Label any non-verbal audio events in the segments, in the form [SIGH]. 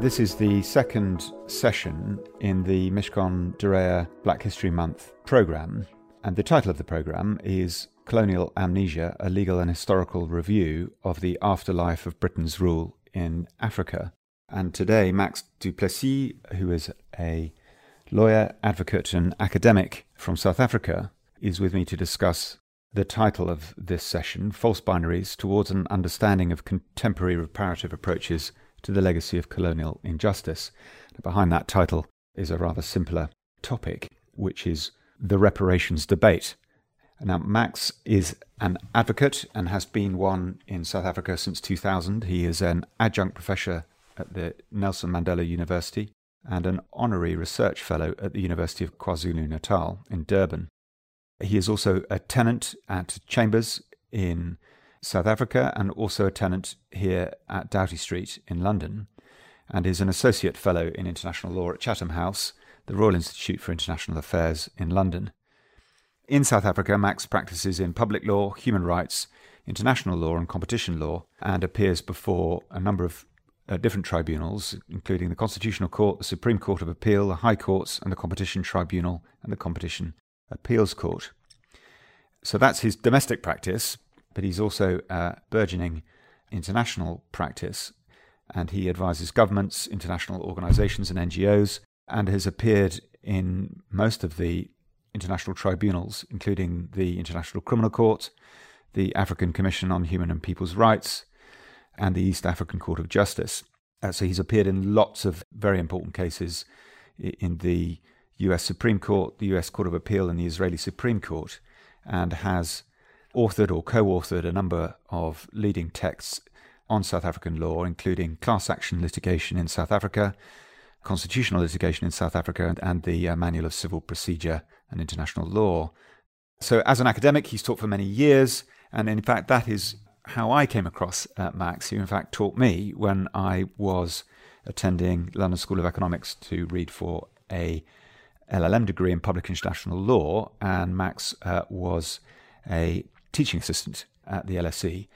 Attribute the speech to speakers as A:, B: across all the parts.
A: This is the second session in the Mishcon de Reya Black History Month programme, and the title of the programme is Colonial Amnesia A Legal and Historical Review of the Afterlife of Britain's Rule in Africa. And today, Max du Plessis, who is a lawyer, advocate, and academic from South Africa, is with me to discuss the title of this session False Binaries Towards an Understanding of Contemporary Reparative Approaches to the Legacy of Colonial Injustice. Behind that title is a rather simpler topic, which is the reparations debate. Now, Max is an advocate and has been one in South Africa since 2000. He is an adjunct professor at the Nelson Mandela University and an honorary research fellow at the University of KwaZulu Natal in Durban. He is also a tenant at Chambers in South Africa and also a tenant here at Doughty Street in London, and is an associate fellow in international law at Chatham House, the Royal Institute for International Affairs in London. In South Africa, Max practices in public law, human rights, international law, and competition law, and appears before a number of uh, different tribunals, including the Constitutional Court, the Supreme Court of Appeal, the High Courts, and the Competition Tribunal and the Competition Appeals Court. So that's his domestic practice, but he's also a burgeoning international practice, and he advises governments, international organizations, and NGOs, and has appeared in most of the international tribunals, including the International Criminal Court, the African Commission on Human and People's Rights, and the East African Court of Justice. Uh, so he's appeared in lots of very important cases in the US Supreme Court, the US Court of Appeal, and the Israeli Supreme Court, and has authored or co authored a number of leading texts on South African law, including class action litigation in South Africa, constitutional litigation in South Africa, and the uh, Manual of Civil Procedure and International Law. So, as an academic, he's taught for many years, and in fact, that is how I came across uh, Max, who in fact taught me when I was attending London School of Economics to read for a LLM degree in public international law, and Max uh, was a teaching assistant at the LSE.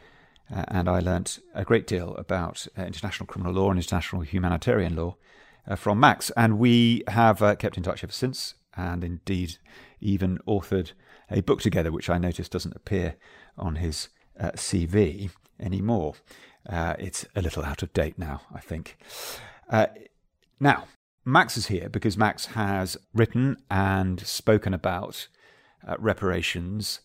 A: Uh, and I learnt a great deal about uh, international criminal law and international humanitarian law uh, from Max. And we have uh, kept in touch ever since, and indeed even authored a book together, which I notice doesn't appear on his uh, CV anymore. Uh, it's a little out of date now, I think. now, Max is here because Max has written and spoken about reparations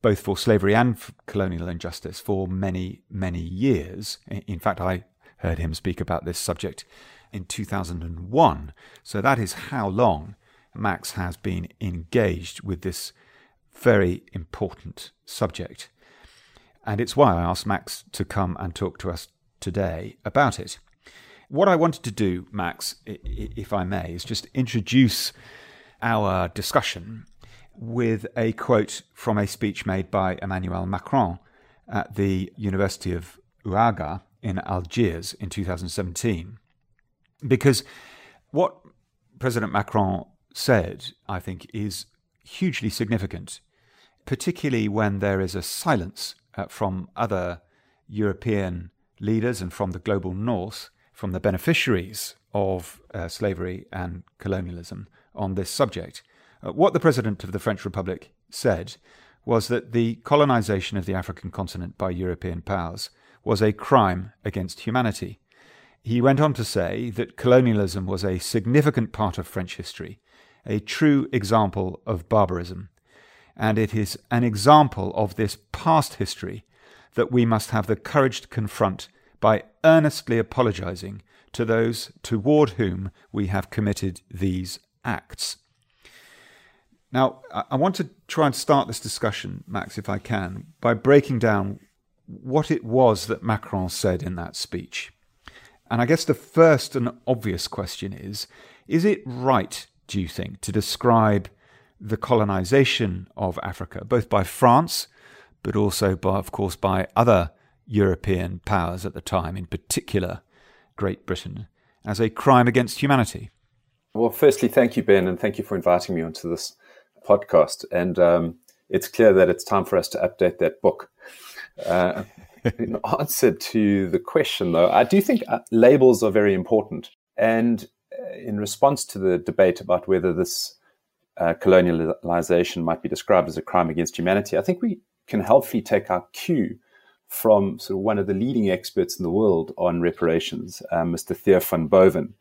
A: both for slavery and for colonial injustice for many, many years. In fact, I heard him speak about this subject in 2001. So that is how long Max has been engaged with this very important subject. And it's why I asked Max to come and talk to us today about it. What I wanted to do, Max, if I may, is just introduce our discussion with a quote from a speech made by Emmanuel Macron at the University of Ouaga in Algiers in 2017. Because what President Macron said, I think, is hugely significant, particularly when there is a silence uh, from other European leaders and from the global north, from the beneficiaries of uh, slavery and colonialism on this subject. Uh, what the President of the French Republic said was that the colonization of the African continent by European powers was a crime against humanity. He went on to say that colonialism was a significant part of French history, a true example of barbarism, and it is an example of this past history that we must have the courage to confront by earnestly apologizing to those toward whom we have committed these acts. Now, I want to try and start this discussion, Max, if I can, by breaking down what it was that Macron said in that speech. And I guess the first and obvious question is is it right, do you think, to describe the colonization of Africa, both by France, but also, by, of course, by other European powers at the time, in particular Great Britain, as a crime against humanity?
B: Well, firstly, thank you, Ben, and thank you for inviting me onto this podcast. And um, it's clear that it's time for us to update that book. [LAUGHS] Uh, in answer to the question, though, I do think uh, labels are very important. And uh, in response to the debate about whether this uh, colonialization might be described as a crime against humanity, I think we can helpfully take our cue from sort of one of the leading experts in the world on reparations, um, Mr. Theo van Boven,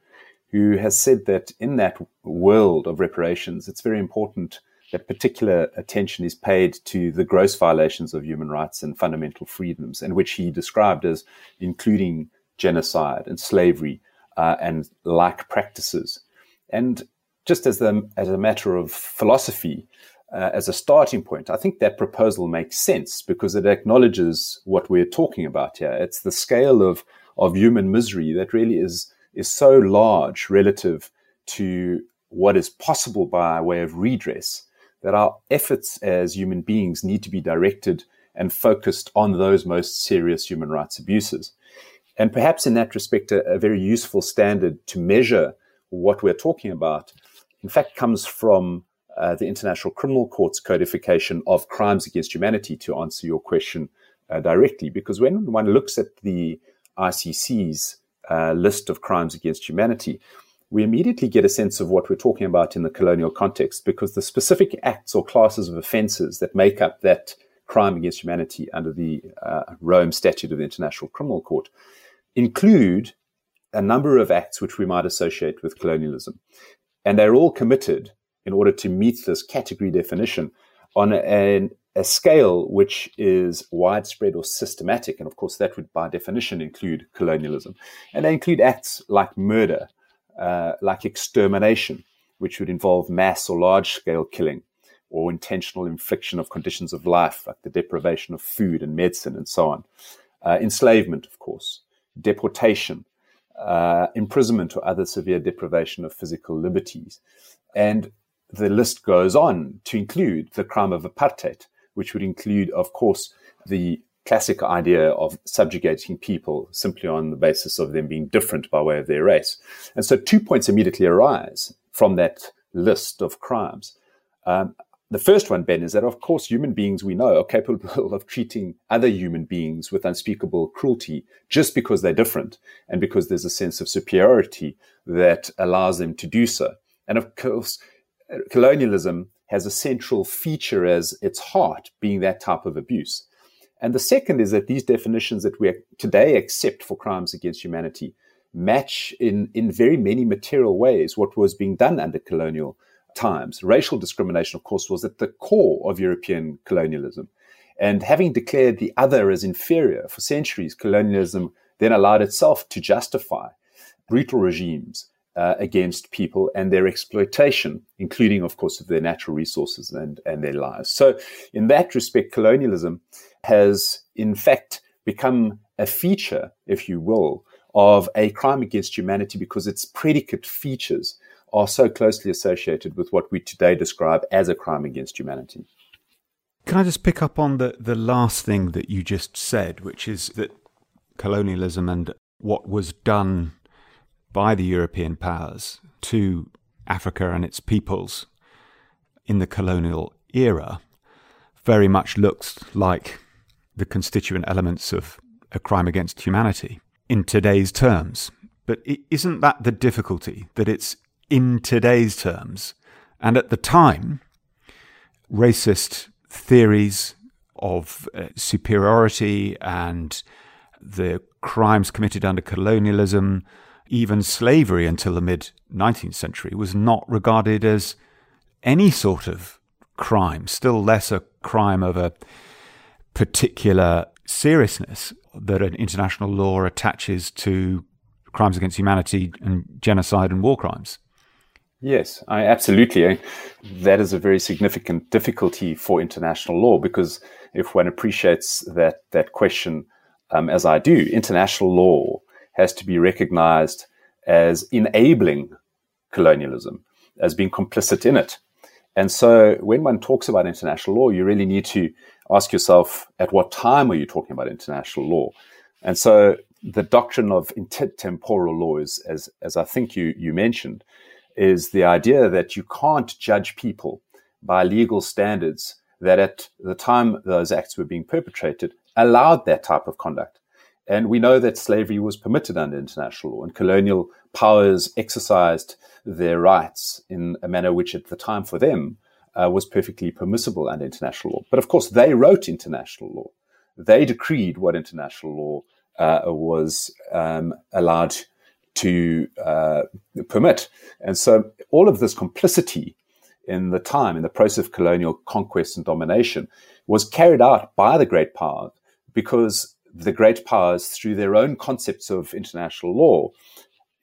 B: who has said that in that world of reparations, it's very important that particular attention is paid to the gross violations of human rights and fundamental freedoms, and which he described as including genocide and slavery uh, and like practices. And just as, the, as a matter of philosophy, uh, as a starting point, I think that proposal makes sense because it acknowledges what we're talking about here. It's the scale of, of human misery that really is, is so large relative to what is possible by way of redress that our efforts as human beings need to be directed and focused on those most serious human rights abuses. And perhaps in that respect, a, a very useful standard to measure what we're talking about, in fact, comes from uh, the International Criminal Court's codification of crimes against humanity to answer your question uh, directly. Because when one looks at the ICC's uh, list of crimes against humanity, we immediately get a sense of what we're talking about in the colonial context because the specific acts or classes of offences that make up that crime against humanity under the uh, Rome Statute of the International Criminal Court include a number of acts which we might associate with colonialism. And they're all committed in order to meet this category definition on a, a scale which is widespread or systematic. And of course, that would by definition include colonialism. And they include acts like murder, uh, like extermination, which would involve mass or large scale killing or intentional infliction of conditions of life, like the deprivation of food and medicine and so on. Uh, enslavement, of course, deportation, uh, imprisonment or other severe deprivation of physical liberties. And the list goes on to include the crime of apartheid, which would include, of course, the classic idea of subjugating people simply on the basis of them being different by way of their race. And so two points immediately arise from that list of crimes. Um, the first one, Ben, is that of course human beings we know are capable [LAUGHS] of treating other human beings with unspeakable cruelty just because they're different and because there's a sense of superiority that allows them to do so. And of course, colonialism has a central feature as its heart being that type of abuse. And the second is that these definitions that we today accept for crimes against humanity match in, in very many material ways what was being done under colonial times. Racial discrimination, of course, was at the core of European colonialism. And having declared the other as inferior for centuries, colonialism then allowed itself to justify brutal regimes uh, against people and their exploitation, including, of course, of their natural resources and, and their lives. So, in that respect, colonialism has, in fact, become a feature, if you will, of a crime against humanity because its predicate features are so closely associated with what we today describe as a crime against humanity.
A: Can I just pick up on the, the last thing that you just said, which is that colonialism and what was done by the European powers to Africa and its peoples in the colonial era very much looks like the constituent elements of a crime against humanity in today's terms. But isn't that the difficulty? That it's in today's terms. And at the time, racist theories of uh, superiority and the crimes committed under colonialism even slavery until the mid 19th century was not regarded as any sort of crime, still less a crime of a particular seriousness that an international law attaches to crimes against humanity and genocide and war crimes.
B: Yes, I absolutely. That is a very significant difficulty for international law because if one appreciates that that question, um, as I do, international law has to be recognized as enabling colonialism, as being complicit in it. And so when one talks about international law, you really need to ask yourself at what time are you talking about international law? And so the doctrine of intertemporal law is, as, as I think you, you mentioned, is the idea that you can't judge people by legal standards that at the time those acts were being perpetrated allowed that type of conduct. And we know that slavery was permitted under international law, and colonial powers exercised their rights in a manner which, at the time, for them, uh, was perfectly permissible under international law. But of course, they wrote international law. They decreed what international law uh, was um, allowed to uh, permit. And so all of this complicity in the time, in the process of colonial conquest and domination, was carried out by the great powers because the great powers, through their own concepts of international law,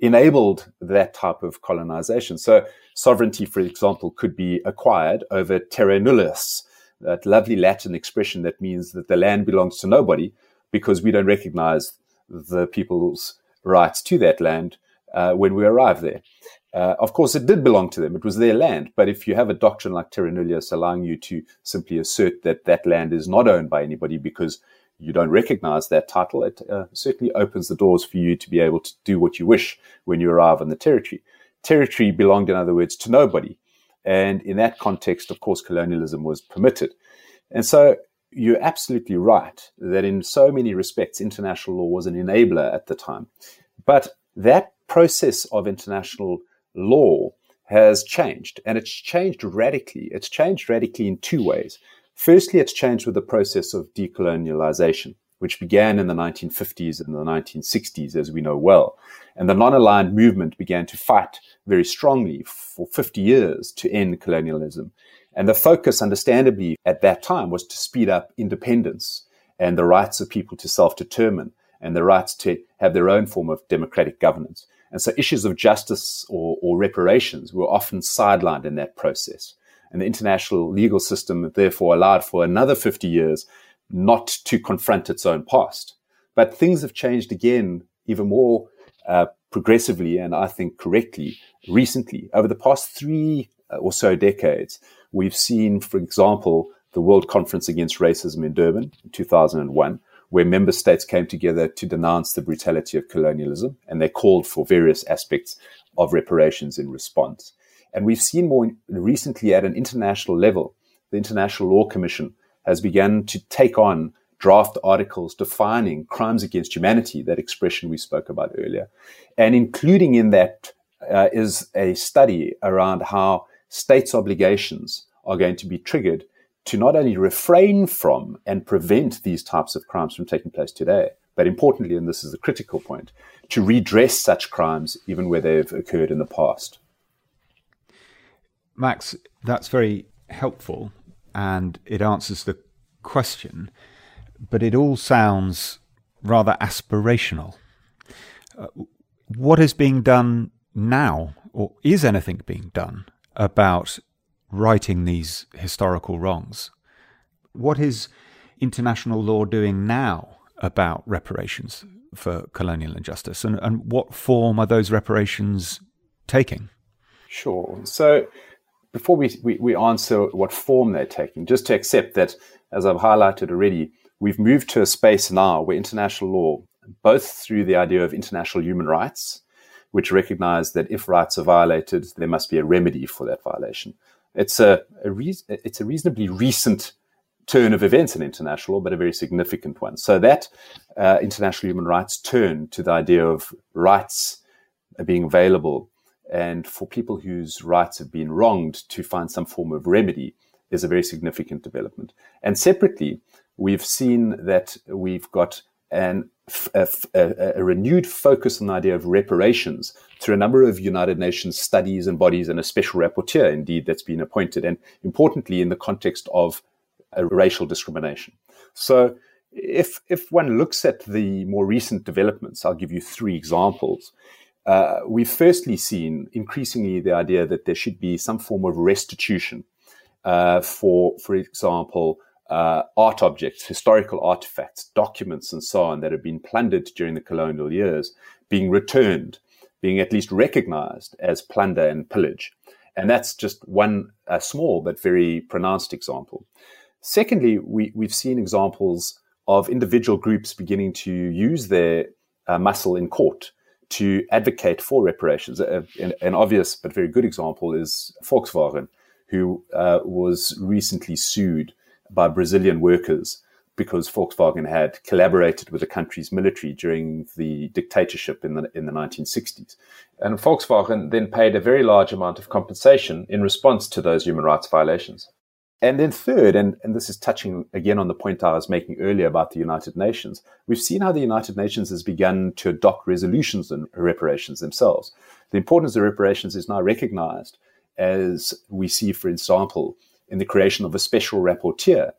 B: enabled that type of colonization. So sovereignty, for example, could be acquired over terra nullius, that lovely Latin expression that means that the land belongs to nobody because we don't recognize the people's rights to that land uh, when we arrive there. Uh, of course, it did belong to them. It was their land. But if you have a doctrine like terra nullius allowing you to simply assert that that land is not owned by anybody because you don't recognize that title, it uh, certainly opens the doors for you to be able to do what you wish when you arrive on the territory. Territory belonged, in other words, to nobody. And in that context, of course, colonialism was permitted. And so you're absolutely right that in so many respects, international law was an enabler at the time. But that process of international law has changed, and it's changed radically. It's changed radically in two ways. Firstly, it's changed with the process of decolonialization, which began in the 1950s and the 1960s, as we know well. And the non aligned movement began to fight very strongly for 50 years to end colonialism. And the focus, understandably, at that time was to speed up independence and the rights of people to self determine and the rights to have their own form of democratic governance. And so issues of justice or, or reparations were often sidelined in that process. And the international legal system therefore allowed for another 50 years not to confront its own past. But things have changed again, even more uh, progressively and I think correctly recently. Over the past three uh, or so decades, we've seen, for example, the World Conference Against Racism in Durban in 2001, where member states came together to denounce the brutality of colonialism and they called for various aspects of reparations in response. And we've seen more recently at an international level, the International Law Commission has begun to take on draft articles defining crimes against humanity, that expression we spoke about earlier. And including in that uh, is a study around how states' obligations are going to be triggered to not only refrain from and prevent these types of crimes from taking place today, but importantly, and this is a critical point, to redress such crimes even where they've occurred in the past.
A: Max, that's very helpful and it answers the question, but it all sounds rather aspirational. Uh, what is being done now, or is anything being done about righting these historical wrongs? What is international law doing now about reparations for colonial injustice, and, and what form are those reparations taking?
B: Sure. So, before we, we, we answer what form they're taking, just to accept that, as I've highlighted already, we've moved to a space now where international law, both through the idea of international human rights, which recognize that if rights are violated, there must be a remedy for that violation. It's a, a re- it's a reasonably recent turn of events in international law, but a very significant one. So that uh, international human rights turn to the idea of rights being available and for people whose rights have been wronged to find some form of remedy is a very significant development. And separately, we've seen that we've got an, a, a, a, renewed focus on the idea of reparations through a number of United Nations studies and bodies and a special rapporteur, indeed, that's been appointed. And importantly, in the context of uh, racial discrimination. So if, if one looks at the more recent developments, I'll give you three examples uh, we've firstly seen increasingly the idea that there should be some form of restitution uh, for, for example, uh, art objects, historical artifacts, documents, and so on that have been plundered during the colonial years being returned, being at least recognized as plunder and pillage. And that's just one small but very pronounced example. Secondly, we, we've seen examples of individual groups beginning to use their uh, muscle in court to advocate for reparations. an, an, obvious but very good example is Volkswagen, who uh, was recently sued by Brazilian workers because Volkswagen had collaborated with the country's military during the dictatorship in the in the 1960s. And Volkswagen then paid a very large amount of compensation in response to those human rights violations. And then third, and, and this is touching again on the point I was making earlier about the United Nations, we've seen how the United Nations has begun to adopt resolutions on reparations themselves. The importance of reparations is now recognized as we see, for example, in the creation of a special rapporteur.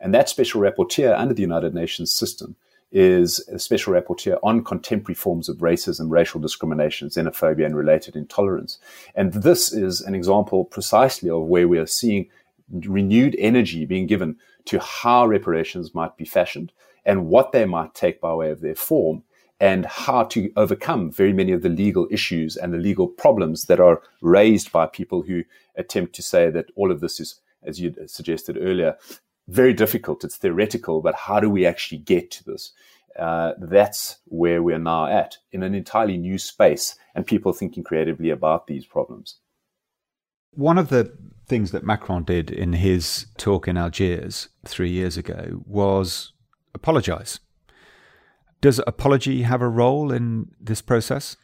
B: And that special rapporteur under the United Nations system is a special rapporteur on contemporary forms of racism, racial discrimination, xenophobia, and related intolerance. And this is an example precisely of where we are seeing renewed energy being given to how reparations might be fashioned and what they might take by way of their form and how to overcome very many of the legal issues and the legal problems that are raised by people who attempt to say that all of this is, as you suggested earlier, very difficult. It's theoretical, but how do we actually get to this? Uh, that's where we're now at in an entirely new space and people thinking creatively about these problems.
A: One of the things that Macron did in his talk in Algiers three years ago was apologize. Does apology have a role in this process?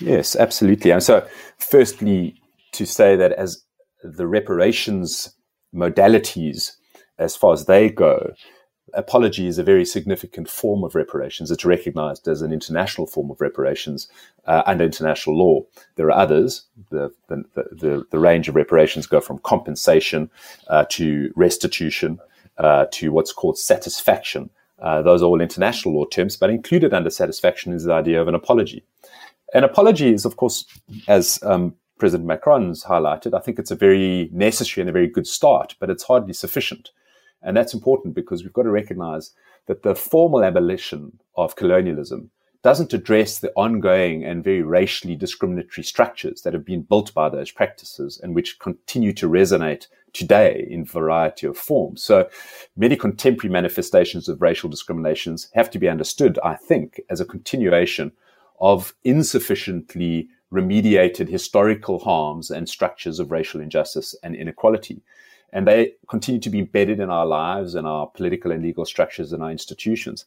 B: Yes, absolutely. And so, firstly, to say that as the reparations modalities, as far as they go, apology is a very significant form of reparations. It's recognized as an international form of reparations uh, under international law. There are others. The, the, the, the range of reparations go from compensation uh, to restitution uh, to what's called satisfaction. Uh, those are all international law terms, but included under satisfaction is the idea of an apology. An apology is, of course, as um, President Macron's highlighted, I think it's a very necessary and a very good start, but it's hardly sufficient. And that's important because we've got to recognize that the formal abolition of colonialism doesn't address the ongoing and very racially discriminatory structures that have been built by those practices and which continue to resonate today in variety of forms. So many contemporary manifestations of racial discriminations have to be understood, I think, as a continuation of insufficiently remediated historical harms and structures of racial injustice and inequality and they continue to be embedded in our lives and our political and legal structures and our institutions.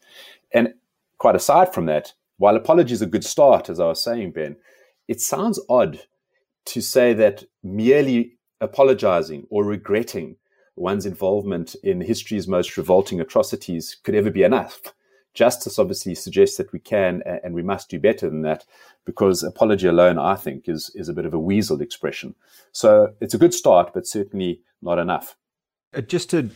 B: And quite aside from that, while apology is a good start, as I was saying, Ben, it sounds odd to say that merely apologizing or regretting one's involvement in history's most revolting atrocities could ever be enough. Justice obviously suggests that we can and we must do better than that because apology alone, I think, is, is a bit of a weasel expression. So it's a good start, but certainly not enough.
A: Uh, just to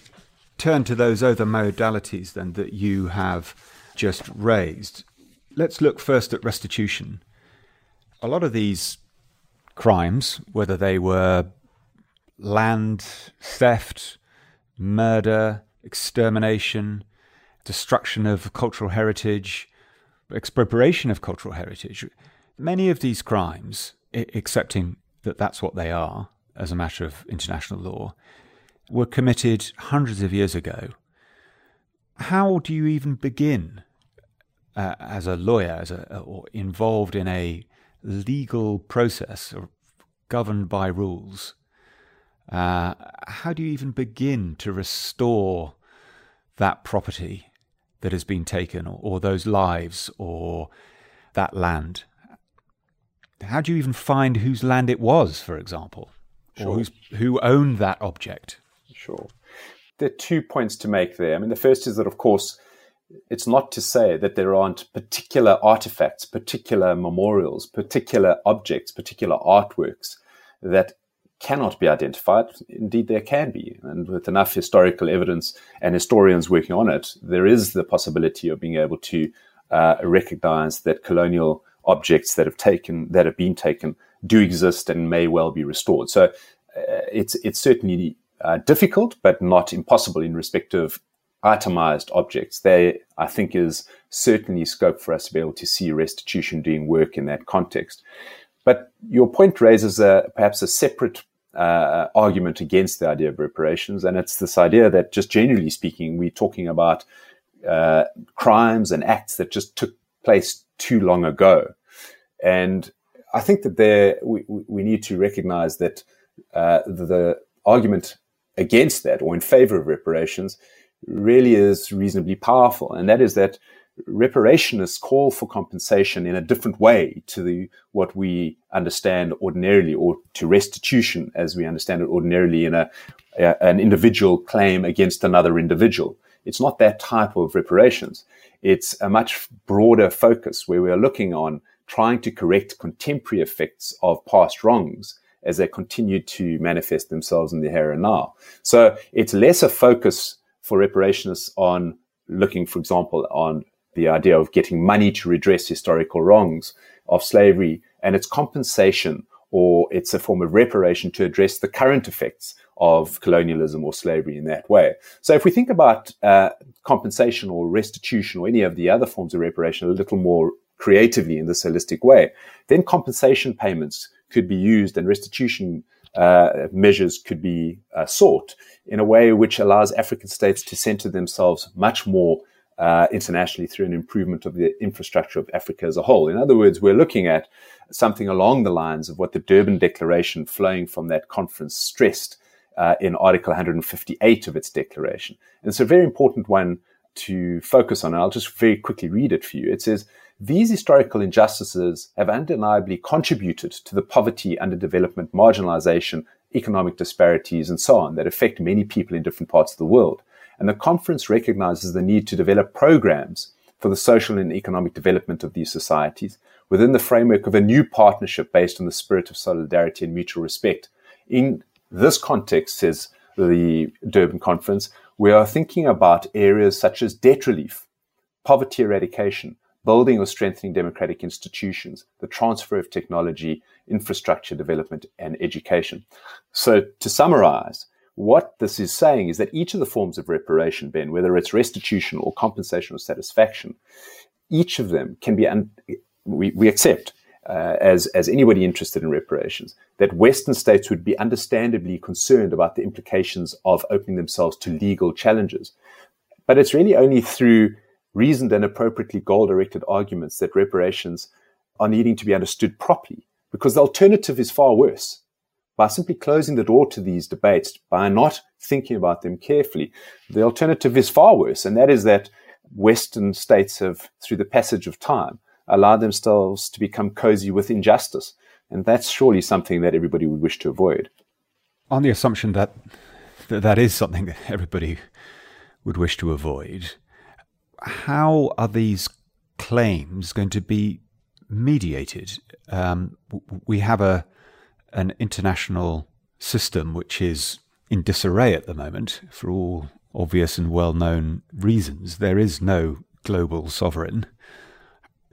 A: turn to those other modalities then that you have just raised, let's look first at restitution. A lot of these crimes, whether they were land theft, murder, extermination, destruction of cultural heritage, expropriation of cultural heritage. Many of these crimes, accepting that that's what they are as a matter of international law, were committed hundreds of years ago. How do you even begin uh, as a lawyer, as a, or involved in a legal process governed by rules? Uh, how do you even begin to restore that property that has been taken, or, or those lives, or that land? How do you even find whose land it was, for example, sure. or who's, who owned that object?
B: Sure. There are two points to make there. I mean, the first is that, of course, it's not to say that there aren't particular artifacts, particular memorials, particular objects, particular artworks that cannot be identified. Indeed, there can be. And with enough historical evidence and historians working on it, there is the possibility of being able to uh, recognize that colonial objects that have taken, that have been taken, do exist and may well be restored. So uh, it's, it's certainly uh, difficult, but not impossible in respect of itemized objects. There, I think, is certainly scope for us to be able to see restitution doing work in that context. But your point raises a, perhaps a separate uh, argument against the idea of reparations, and it's this idea that, just generally speaking, we're talking about uh, crimes and acts that just took place too long ago. And I think that there we, we need to recognize that uh, the, argument against that or in favor of reparations really is reasonably powerful. And that is that reparationists call for compensation in a different way to the, what we understand ordinarily or to restitution as we understand it ordinarily in a, a, an individual claim against another individual. It's not that type of reparations. It's a much broader focus where we are looking on trying to correct contemporary effects of past wrongs as they continue to manifest themselves in the here and now. So it's less a focus for reparationists on looking, for example, on the idea of getting money to redress historical wrongs of slavery and its compensation or it's a form of reparation to address the current effects of colonialism or slavery in that way. So if we think about uh, compensation or restitution or any of the other forms of reparation a little more creatively in this holistic way, then compensation payments could be used and restitution uh, measures could be uh, sought in a way which allows African states to center themselves much more uh, internationally through an improvement of the infrastructure of Africa as a whole. In other words, we're looking at something along the lines of what the Durban Declaration, flowing from that conference, stressed uh, in Article 158 of its declaration. And it's a very important one to focus on. And I'll just very quickly read it for you. It says, these historical injustices have undeniably contributed to the poverty, underdevelopment, marginalization, economic disparities, and so on that affect many people in different parts of the world. And the conference recognizes the need to develop programs for the social and economic development of these societies within the framework of a new partnership based on the spirit of solidarity and mutual respect. In this context, says the Durban Conference, we are thinking about areas such as debt relief, poverty eradication, building or strengthening democratic institutions, the transfer of technology, infrastructure development, and education. So, to summarize, what this is saying is that each of the forms of reparation, Ben, whether it's restitution or compensation or satisfaction, each of them can be, un- we, we accept uh, as, as anybody interested in reparations, that Western states would be understandably concerned about the implications of opening themselves to legal challenges. But it's really only through reasoned and appropriately goal directed arguments that reparations are needing to be understood properly, because the alternative is far worse by simply closing the door to these debates, by not thinking about them carefully, the alternative is far worse. And that is that Western states have, through the passage of time, allowed themselves to become cozy with injustice. And that's surely something that everybody would wish to avoid.
A: On the assumption that that is something that everybody would wish to avoid, how are these claims going to be mediated? Um, we have a an international system which is in disarray at the moment for all obvious and well known reasons. There is no global sovereign.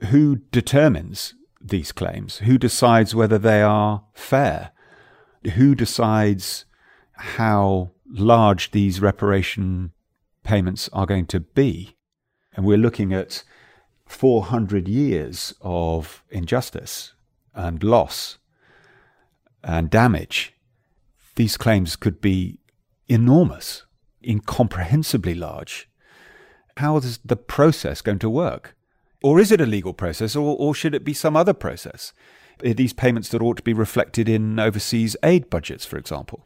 A: Who determines these claims? Who decides whether they are fair? Who decides how large these reparation payments are going to be? And we're looking at 400 years of injustice and loss and damage, these claims could be enormous, incomprehensibly large. How is the process going to work? Or is it a legal process, or, or should it be some other process? Are these payments that ought to be reflected in overseas aid budgets, for example?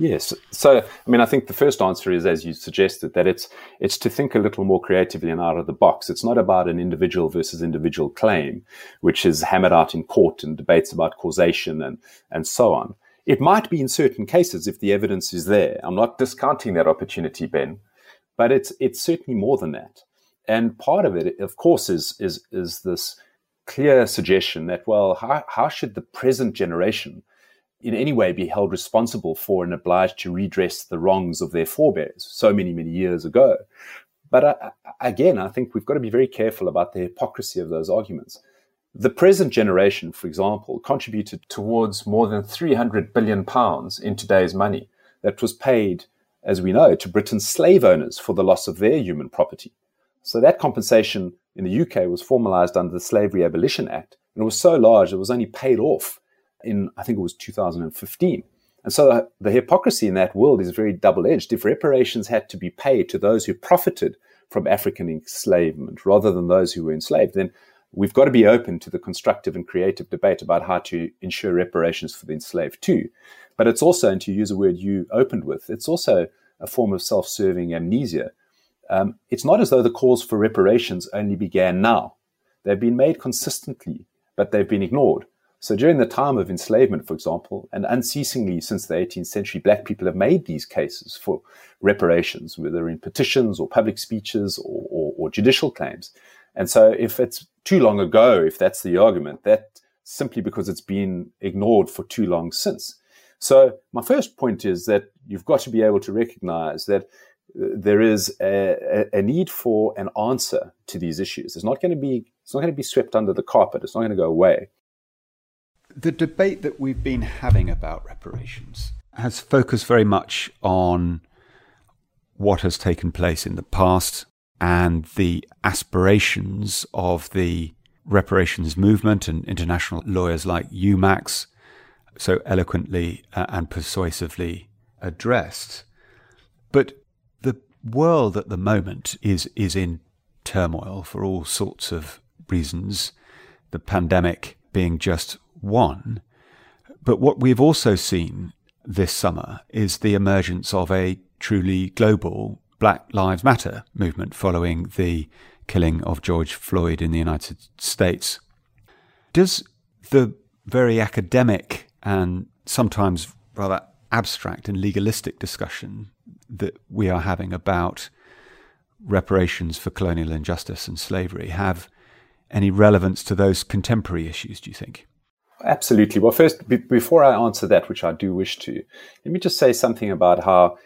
B: Yes. So, I mean, I think the first answer is, as you suggested, that it's it's to think a little more creatively and out of the box. It's not about an individual versus individual claim, which is hammered out in court and debates about causation and and so on. It might be in certain cases if the evidence is there. I'm not discounting that opportunity, Ben, but it's it's certainly more than that. And part of it, of course, is is is this clear suggestion that well, how how should the present generation in any way be held responsible for and obliged to redress the wrongs of their forebears so many, many years ago. But uh, again, I think we've got to be very careful about the hypocrisy of those arguments. The present generation, for example, contributed towards more than 300 billion pounds in today's money that was paid, as we know, to Britain's slave owners for the loss of their human property. So that compensation in the UK was formalized under the Slavery Abolition Act, and it was so large it was only paid off in, I think it was 2015. And so the hypocrisy in that world is very double edged. If reparations had to be paid to those who profited from African enslavement rather than those who were enslaved, then we've got to be open to the constructive and creative debate about how to ensure reparations for the enslaved too. But it's also, and to use a word you opened with, it's also a form of self serving amnesia um, it's not as though the calls for reparations only began now. They've been made consistently, but they've been ignored. So during the time of enslavement, for example, and unceasingly since the 18th century, black people have made these cases for reparations, whether in petitions or public speeches or, or, or judicial claims. And so if it's too long ago, if that's the argument, that simply because it's been ignored for too long since. So my first point is that you've got to be able to recognize that uh, there is a, a, need for an answer to these issues. It's not going to be it's not going to be swept under the carpet. It's not going to go away
A: the debate that we've been having about reparations has focused very much on what has taken place in the past and the aspirations of the reparations movement and international lawyers like you, Max, so eloquently uh, and persuasively addressed. But the world at the moment is is in turmoil for all sorts of reasons. The pandemic being just one. But what we've also seen this summer is the emergence of a truly global Black Lives Matter movement following the killing of George Floyd in the United States. Does the very academic and sometimes rather abstract and legalistic discussion that we are having about reparations for colonial injustice and slavery have any relevance to those contemporary issues, do you think?
B: Absolutely. Well, first, before I answer that, which I do wish to, let me just say something about how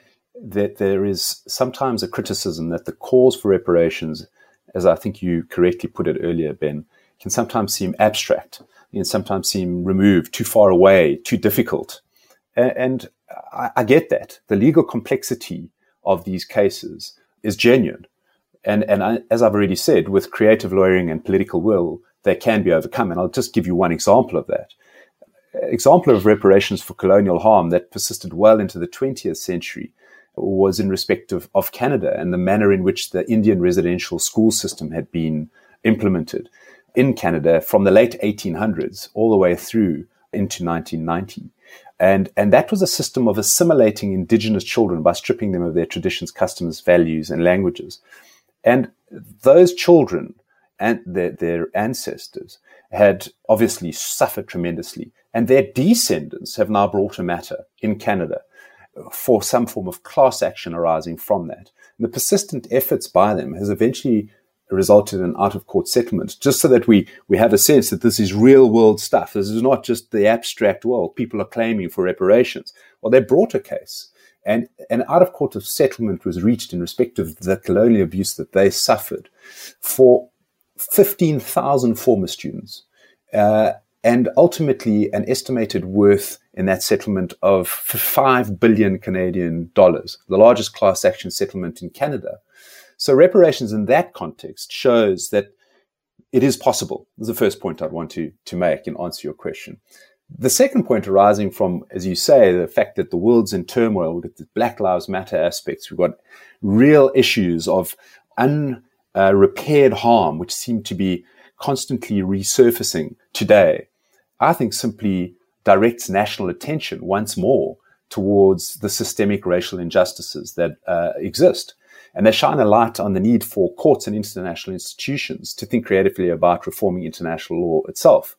B: that there is sometimes a criticism that the calls for reparations, as I think you correctly put it earlier, Ben, can sometimes seem abstract and sometimes seem removed, too far away, too difficult. And, and I, I get that. The legal complexity of these cases is genuine. And, and I, as I've already said, with creative lawyering and political will, they can be overcome. And I'll just give you one example of that. Example of reparations for colonial harm that persisted well into the 20th century was in respect of, of Canada and the manner in which the Indian residential school system had been implemented in Canada from the late 1800s all the way through into 1990. And, and that was a system of assimilating indigenous children by stripping them of their traditions, customs, values, and languages. And those children and their, their ancestors had obviously suffered tremendously. And their descendants have now brought a matter in Canada for some form of class action arising from that. And the persistent efforts by them has eventually resulted in out of court settlement, just so that we, we have a sense that this is real world stuff. This is not just the abstract world. People are claiming for reparations. Well, they brought a case. And an out of court of settlement was reached in respect of the colonial abuse that they suffered for 15,000 former students, uh, and ultimately an estimated worth in that settlement of 5 billion Canadian dollars, the largest class action settlement in Canada. So reparations in that context shows that it is possible. That's the first point I'd want to, to make in answer your question. The second point arising from, as you say, the fact that the world's in turmoil, we've got the Black Lives Matter aspects, we've got real issues of un, uh, repaired harm, which seem to be constantly resurfacing today, I think simply directs national attention once more towards the systemic racial injustices that uh, exist. And they shine a light on the need for courts and international institutions to think creatively about reforming international law itself.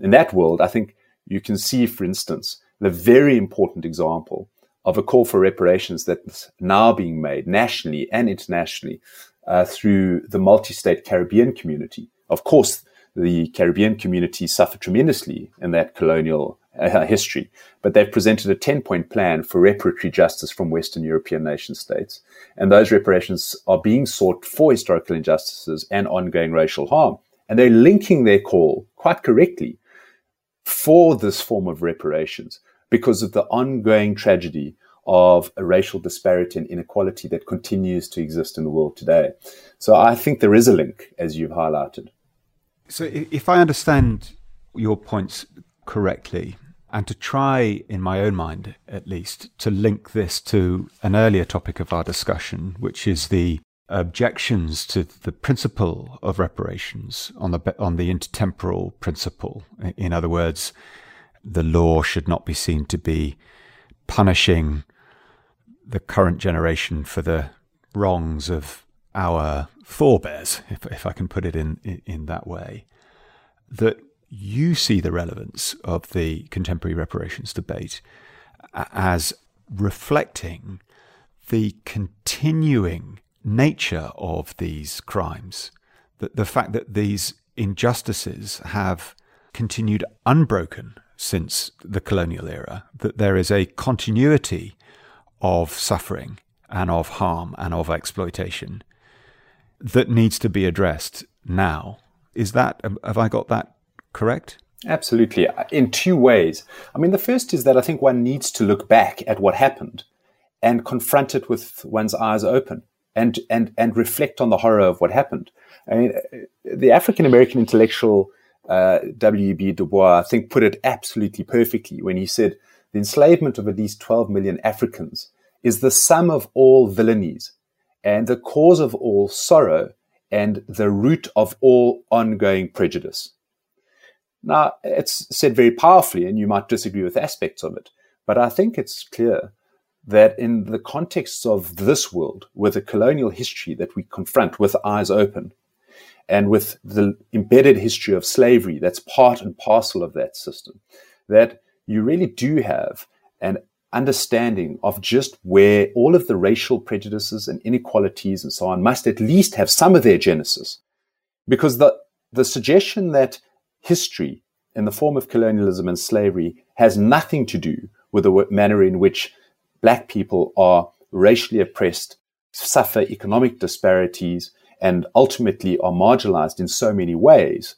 B: In that world, I think you can see, for instance, the very important example of a call for reparations that's now being made nationally and internationally uh, through the multi state Caribbean community. Of course, the Caribbean community suffered tremendously in that colonial uh, history, but they've presented a 10 point plan for reparatory justice from Western European nation states. And those reparations are being sought for historical injustices and ongoing racial harm. And they're linking their call quite correctly for this form of reparations because of the ongoing tragedy of a racial disparity and inequality that continues to exist in the world today. So I think there is a link, as you've highlighted.
A: So if I understand your points correctly, and to try, in my own mind at least, to link this to an earlier topic of our discussion, which is the objections to the principle of reparations on the on the intertemporal principle. In other words, the law should not be seen to be punishing the current generation for the wrongs of our forebears, if, if I can put it in, in, in that way, that you see the relevance of the contemporary reparations debate as reflecting the continuing nature of these crimes, that the fact that these injustices have continued unbroken since the colonial era, that there is a continuity of suffering and of harm and of exploitation that needs to be addressed now. Is that, have I got that correct?
B: Absolutely. In two ways. I mean, the first is that I think one needs to look back at what happened and confront it with one's eyes open and, and, and reflect on the horror of what happened. I mean, the African American intellectual uh, W.E.B. Du Bois, I think, put it absolutely perfectly when he said the enslavement of at least 12 million Africans is the sum of all villainies and the cause of all sorrow and the root of all ongoing prejudice. Now, it's said very powerfully, and you might disagree with aspects of it, but I think it's clear that in the context of this world, with a colonial history that we confront with eyes open, and with the embedded history of slavery that's part and parcel of that system, that you really do have an understanding of just where all of the racial prejudices and inequalities and so on must at least have some of their genesis. Because the, the suggestion that history in the form of colonialism and slavery has nothing to do with the manner in which black people are racially oppressed, suffer economic disparities, and ultimately are marginalized in so many ways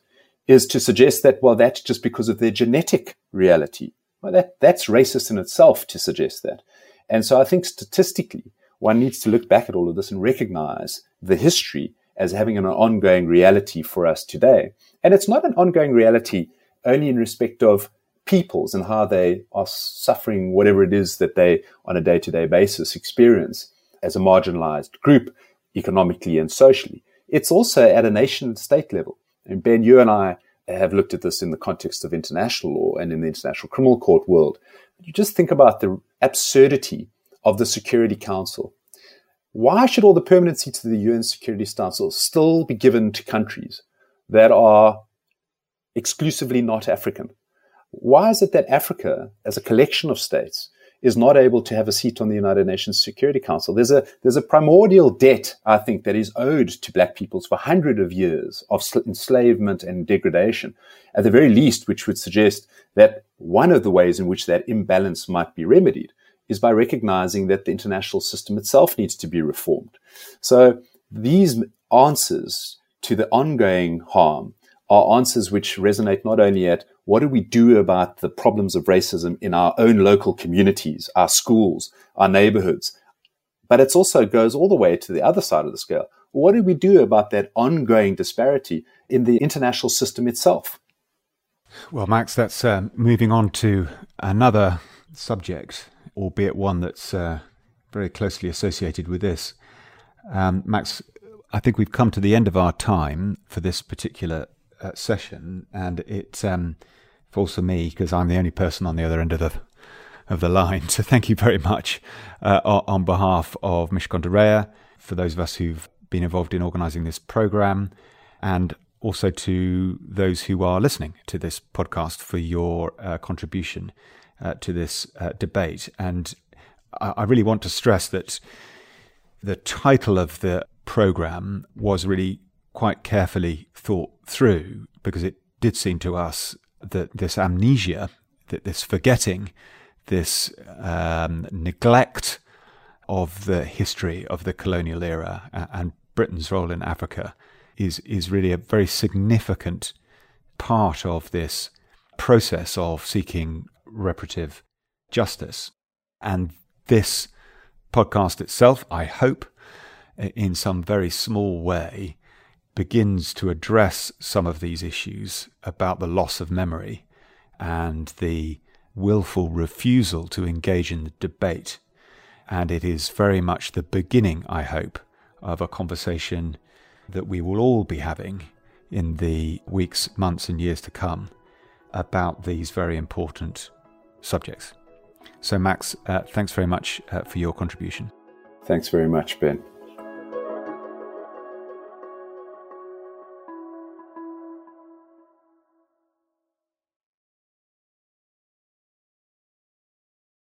B: is to suggest that, well, that's just because of their genetic reality. Well, that, that's racist in itself to suggest that. And so I think statistically, one needs to look back at all of this and recognize the history as having an ongoing reality for us today. And it's not an ongoing reality only in respect of peoples and how they are suffering whatever it is that they on a day to day basis experience as a marginalized group economically and socially. It's also at a nation state level. And Ben, you and I have looked at this in the context of international law and in the international criminal court world. You just think about the absurdity of the Security Council. Why should all the permanent seats of the UN Security Council still be given to countries that are exclusively not African? Why is it that Africa, as a collection of states, is not able to have a seat on the United Nations Security Council. There's a there's a primordial debt, I think, that is owed to black peoples for hundreds of years of enslavement and degradation, at the very least, which would suggest that one of the ways in which that imbalance might be remedied is by recognizing that the international system itself needs to be reformed. So these answers to the ongoing harm are answers which resonate not only at what do we do about the problems of racism in our own local communities, our schools, our neighborhoods, but it also goes all the way to the other side of the scale. What do we do about that ongoing disparity in the international system itself?
A: Well, Max, that's uh, moving on to another subject, albeit one that's uh, very closely associated with this. Um, Max, I think we've come to the end of our time for this particular uh, session, and it um, falls for me because I'm the only person on the other end of the of the line. So thank you very much uh, on behalf of Mishcon de for those of us who've been involved in organising this program, and also to those who are listening to this podcast for your uh, contribution uh, to this uh, debate. And I, I really want to stress that the title of the program was really quite carefully thought through because it did seem to us that this amnesia, that this forgetting, this um, neglect of the history of the colonial era and Britain's role in Africa is is really a very significant part of this process of seeking reparative justice. And this podcast itself, I hope, in some very small way, begins to address some of these issues about the loss of memory and the willful refusal to engage in the debate. And it is very much the beginning, I hope, of a conversation that we will all be having in the weeks, months, and years to come about these very important subjects. So, Max, uh, thanks very much uh, for your contribution.
B: Thanks very much, Ben.